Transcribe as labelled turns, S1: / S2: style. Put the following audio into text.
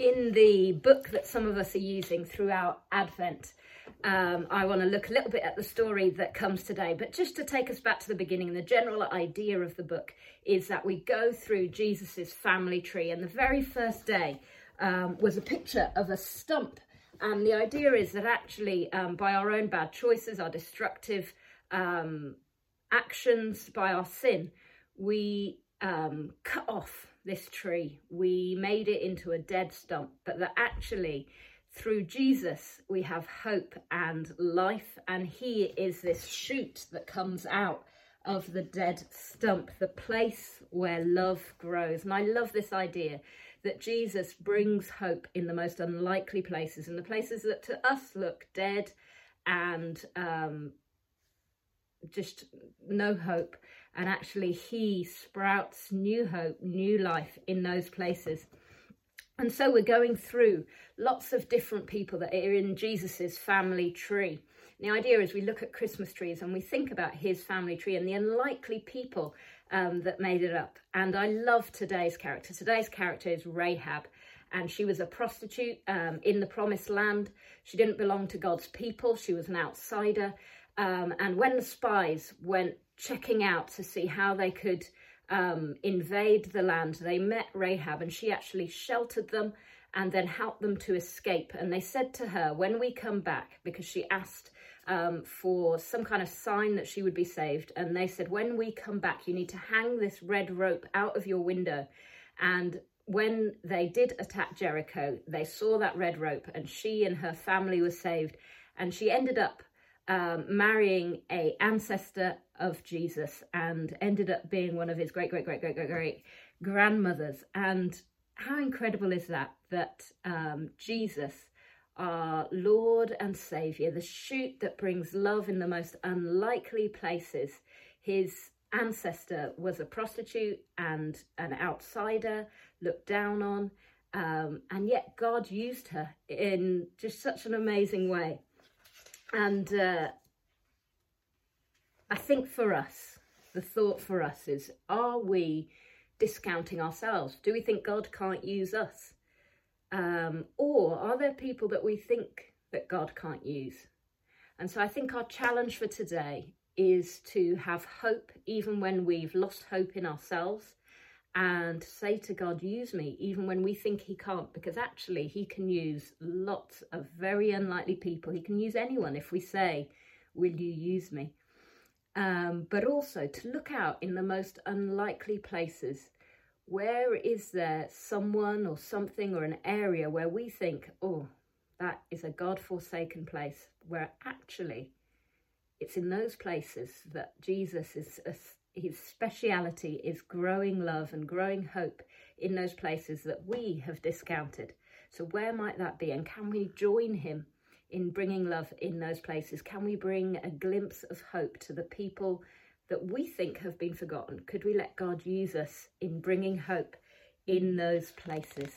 S1: in the book that some of us are using throughout Advent, um, I want to look a little bit at the story that comes today. But just to take us back to the beginning, the general idea of the book is that we go through Jesus's family tree, and the very first day um, was a picture of a stump. And the idea is that actually, um, by our own bad choices, our destructive um, actions, by our sin, we um, cut off this tree. We made it into a dead stump, but that actually through Jesus we have hope and life, and He is this shoot that comes out of the dead stump, the place where love grows. And I love this idea that Jesus brings hope in the most unlikely places, in the places that to us look dead and um, just no hope and actually he sprouts new hope, new life in those places. And so we're going through lots of different people that are in Jesus's family tree. The idea is we look at Christmas trees and we think about his family tree and the unlikely people um, that made it up. And I love today's character. Today's character is Rahab and she was a prostitute um, in the promised land. She didn't belong to God's people. She was an outsider. Um, and when the spies went checking out to see how they could um, invade the land, they met Rahab and she actually sheltered them and then helped them to escape. And they said to her, when we come back, because she asked um, for some kind of sign that she would be saved. And they said, when we come back, you need to hang this red rope out of your window. And when they did attack Jericho, they saw that red rope and she and her family were saved. And she ended up um, marrying a ancestor of Jesus and ended up being one of his great, great, great, great, great, great grandmothers. And how incredible is that? That um, Jesus, our Lord and Saviour, the shoot that brings love in the most unlikely places, his ancestor was a prostitute and an outsider, looked down on, um, and yet God used her in just such an amazing way. And uh, I think for us, the thought for us is, are we discounting ourselves? Do we think God can't use us? Um, or are there people that we think that God can't use? And so I think our challenge for today is to have hope even when we've lost hope in ourselves and say to God, use me, even when we think he can't, because actually he can use lots of very unlikely people. He can use anyone if we say, will you use me? Um, but also to look out in the most unlikely places. Where is there someone or something or an area where we think, oh, that is a God-forsaken place, where actually it's in those places that Jesus is his speciality is growing love and growing hope in those places that we have discounted. So where might that be? And can we join him in bringing love in those places? Can we bring a glimpse of hope to the people that we think have been forgotten? Could we let God use us in bringing hope in those places?